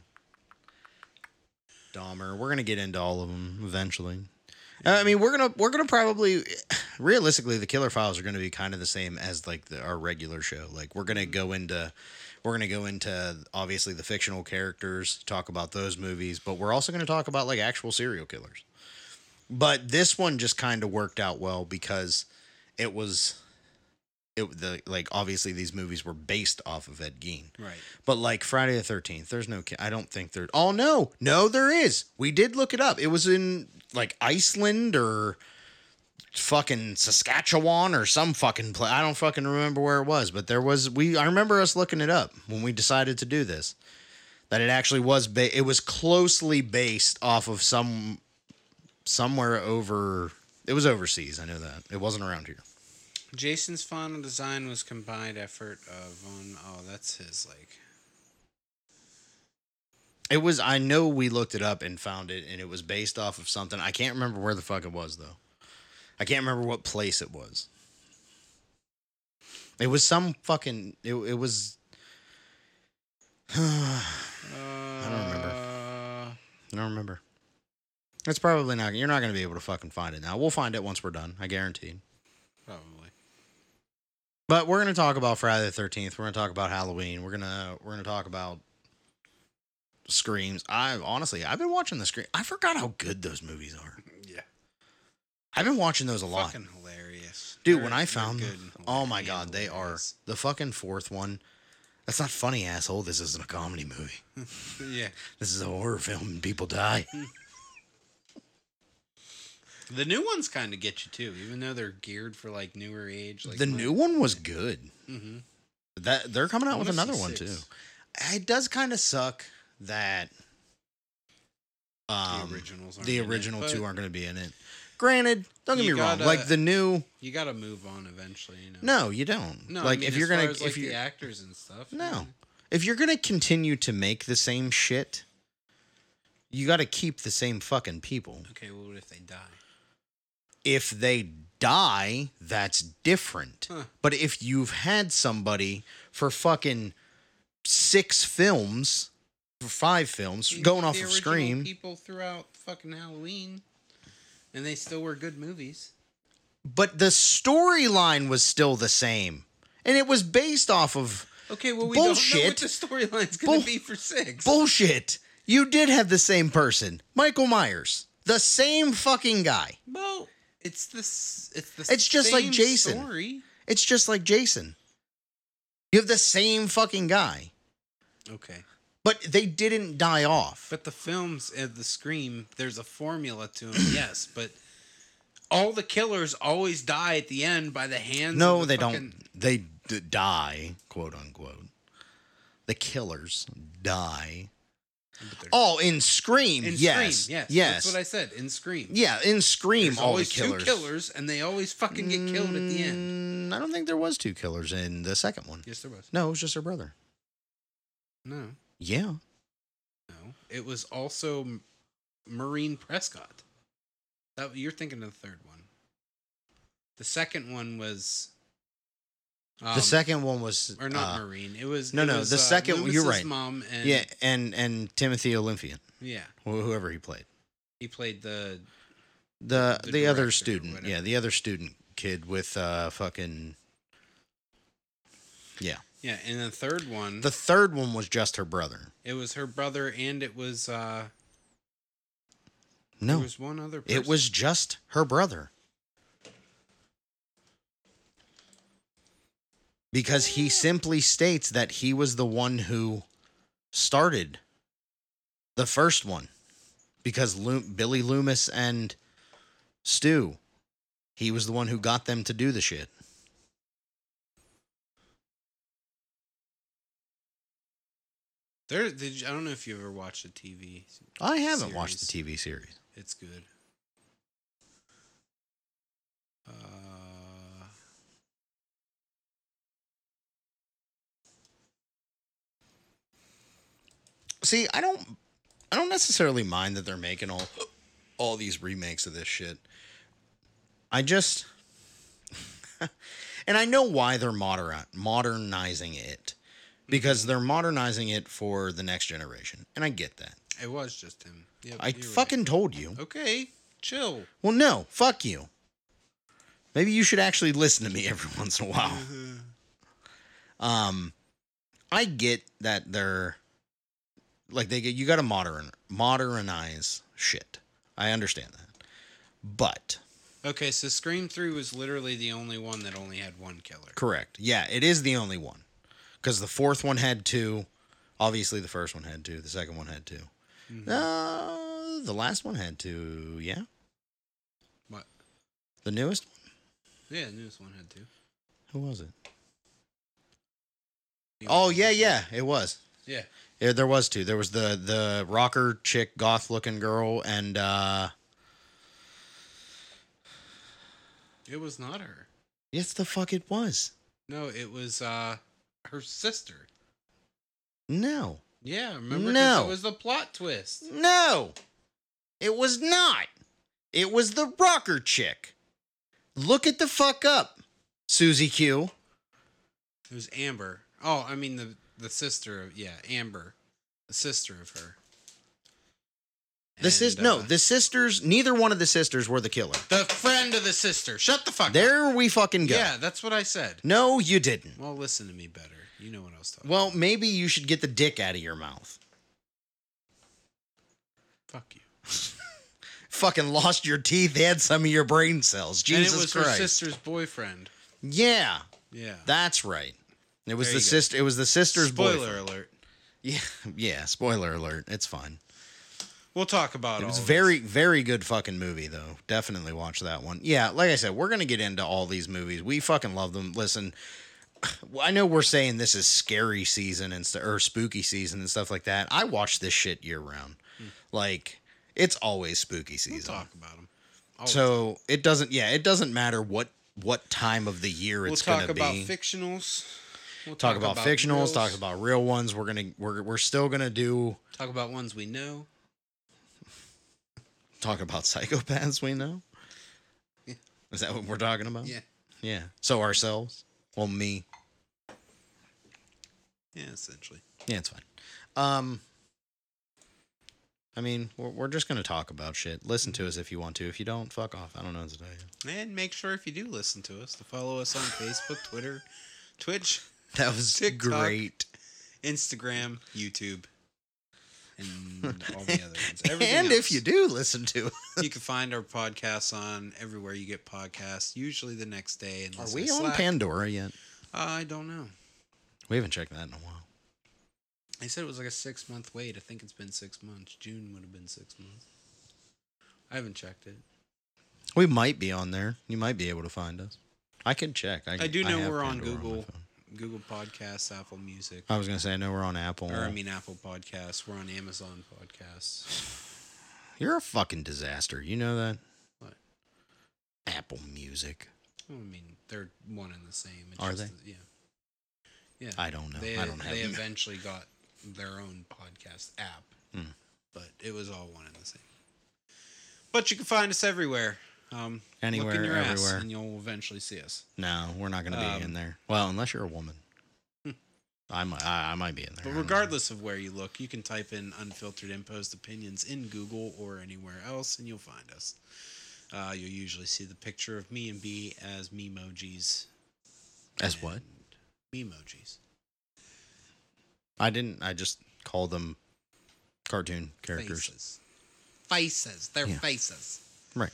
Dahmer. We're going to get into all of them eventually. Uh, I mean, we're to we're to probably realistically the killer files are to be kind of the same as like the, our regular show. Like we're to go into we're to go into obviously the fictional characters, talk about those movies, but we're also to talk about like actual serial killers. But this one just kind of worked out well because it was it the like obviously these movies were based off of Ed Gein. Right. But like Friday the Thirteenth, there's no. I don't think there. Oh no, no, there is. We did look it up. It was in like Iceland or fucking Saskatchewan or some fucking place. I don't fucking remember where it was, but there was. We I remember us looking it up when we decided to do this. That it actually was. Ba- it was closely based off of some somewhere over. It was overseas. I know that it wasn't around here. Jason's final design was combined effort of Von. Oh, that's his like. It was. I know we looked it up and found it, and it was based off of something. I can't remember where the fuck it was though. I can't remember what place it was. It was some fucking. It, it was. I Uh, don't remember. I don't remember. It's probably not. You're not going to be able to fucking find it now. We'll find it once we're done. I guarantee. Probably. But we're going to talk about Friday the Thirteenth. We're going to talk about Halloween. We're gonna we're going to talk about screams. I honestly, I've been watching the scream. I forgot how good those movies are. Yeah. I've been watching those a lot. Fucking hilarious, Dude, They're- when I found them, oh my god, they are the fucking fourth one. That's not funny, asshole. This isn't a comedy movie. Yeah, This is a horror film and people die. the new ones kind of get you too, even though they're geared for like newer age. Like the new one was good. Mhm. That they're coming out with another one too. It does kind of suck that the um, originals. The in it, original two aren't going to be in it. Granted, don't get me wrong. gotta- Like the new, You got to move on eventually. You know. no, you don't. no. like I mean, if you're gonna, as, if like you the actors and stuff. no, if you're gonna continue to make the same shit, you got to keep the same fucking people. Okay, well, what if they die? If they die, that's different. Huh. But if you've had somebody for fucking six films, for five films, You going off the of Scream, People throughout fucking Halloween, and they still were good movies. but the storyline was still the same, and it was based off of Okay, well, we don't know what the storyline's gonna Bull- be for six. bullshit. You did have the same person, Michael Myers, the same fucking guy. Well, it's this. It's the. It's just like Jason. Story. It's just like Jason. You have the same fucking guy, Okay, but they didn't die off. but the films of the Scream, there's a formula to them. yes, but all the killers always die at the end by the hands. no, of the they fucking- don't. They d- die, quote unquote. The killers die. Oh, in Scream, in yes, Scream, yes, yes, That's what I said. In Scream, yeah, in Scream, There's all the always killers. two killers, and they always fucking get killed at the end. Mm, I don't think there was two killers in the second one. Yes, there was. No, it was just her brother. No, Yeah, no. It was also M- Maureen Prescott. That you're thinking of the third one. The second one was. The um, second one was or not uh, Marine. It was no, it no, was, the uh, second one- you're right. Mom and yeah, and and Timothy Olyphant, yeah, wh- whoever he played. he played the The The the, other student, yeah, the other student kid with uh fucking yeah. yeah, and the third one The third one was just her brother. it was her brother and it was uh there No, was one other person. it was just her brother. Because he simply states that he was the one who started the first one. Because Billy Loomis and Stu, he was the one who got them to do the shit. there did you, I don't know if you ever watched a TV. I haven't watched the TV series. It's good. Uh See, I don't I don't necessarily mind that they're making all all these remakes of this shit. I just and I know why they're moder- modernizing it because they're modernizing it for the next generation. And I get that. it was just him. Yep, I you're right. fucking told you. Okay, chill. Well, no, fuck you. Maybe you should actually listen to me every once in a while. Um, I get that they're like they get you got to modern modernize shit. I understand that, but Okay, so Scream 3 was literally the only one that only had one killer. correct. Yeah, it is the only one because the fourth one had two. Obviously, the first one had two. The second one had 2 Mhm. Uh, the last one had two. Yeah, What? the newest. one? Yeah, the newest one had two. Who was it? Oh yeah, yeah, it was. Yeah. Yeah, there was two. There was the the rocker chick, goth looking girl, and uh It was not her. yes, the fuck it was. No, it was uh her sister. No, Yeah, remember? No. It was the plot twist. no, it was not. It was the rocker chick. Look at the fuck up, Susie Q. It was Amber. Oh, I mean the the sister of yeah, Amber, the sister of her. The sis And, no, uh, the sisters. Neither one of the sisters were the killer. the friend of the sister. Shut the fuck up. There we fucking go. Yeah, that's what I said. No, you didn't. Well, listen to me better. You know what I was talking. Well, about. maybe you should get the dick out of your mouth. fuck you. fucking lost your teeth and some of your brain cells. Jesus and it was Christ. her sister's boyfriend. Yeah, Yeah. that's right. It was the sister. It was the sister's Spoiler boyfriend. alert. Yeah, yeah. Spoiler alert. It's fine. We'll talk about It It was very, very good fucking movie though. Definitely watch that one. Yeah, like I said, we're gonna get into all these movies. We fucking love them. Listen, I know we're saying this is scary season and st- or spooky season and stuff like that. I watch this shit year round. Hmm. Like it's always spooky this. We'll season. talk about them. So it doesn't. Yeah, it doesn't matter what what time of the year we'll it's talk gonna about be. fictionals. We'll talk about, fictionals. reals, Talk about real ones. We're gonna we're we're still gonna do talk about ones we know. talk about psychopaths. We know. Yeah. Is that what we're talking about? Yeah. Yeah. So ourselves. Well, me. Yeah, essentially. Yeah, it's fine. Um. I mean, we're, we're just gonna talk about shit. Listen to us if you want to. If you don't, fuck off. I don't know what to tell you. And make sure if you do listen to us to follow us on Facebook, Twitter, Twitch, That was TikTok. great. Instagram, YouTube, and all the other ones. Everything and if you do listen to, you can find our podcasts on everywhere you get podcasts. Usually the next day. are we on slack. Pandora yet? I don't know. We haven't checked that in a while. They said it was like a six month wait. I think it's been six months. June would have been six months. I haven't checked it. We might be on there. You might be able to find us. I can check. I, I do know have we're on Pandora Google. phone. Google Podcasts, Apple Music, I was gonna say I know we're on Apple. or I mean Apple Podcasts. We're on Amazon Podcasts. You're a fucking disaster. You know that? What? Apple Music. Well, I mean, they're one and the same. It's Are just they? yeah. Yeah. I don't know. They, I don't have they eventually got their own podcast app, Hmm. but it was all one and the same. But you can find us everywhere. Um, Anywhere, look in your ass, everywhere. and you'll eventually see us. No, we're not gonna be Um, in there. Well, unless you're a woman. Hmm. I might. I, I might be in there. I But don't know. regardless of where you look, you can type in unfiltered imposed opinions in Google or anywhere else, and you'll find us. Uh, you'll usually see the picture of me and B as memojis. As what? Memojis. I didn't. I just called them cartoon characters. Faces. Faces. They're Yeah. faces. Right.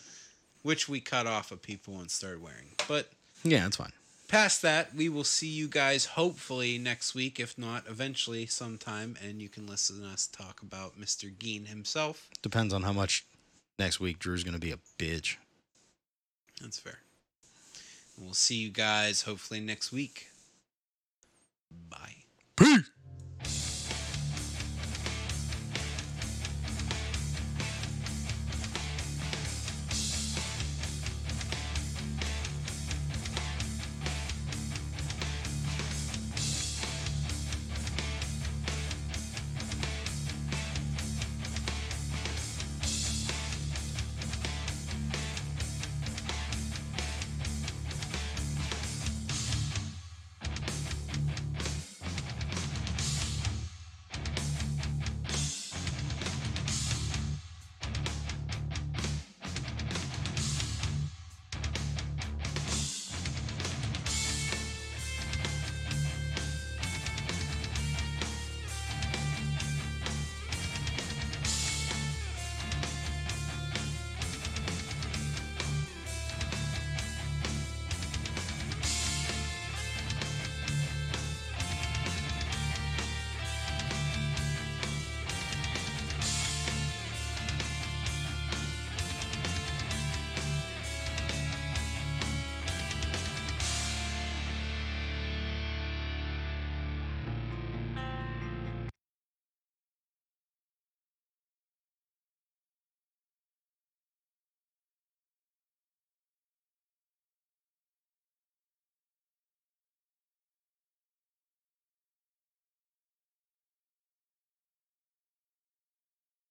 Which we cut off of people and started wearing. But Yeah, that's fine. past that, we will see you guys hopefully next week, if not eventually sometime, and you can listen to us talk about Mr. Gein himself. Depends on how much next week Drew's gonna be a bitch. That's fair. We'll see you guys hopefully next week. Bye. Peace.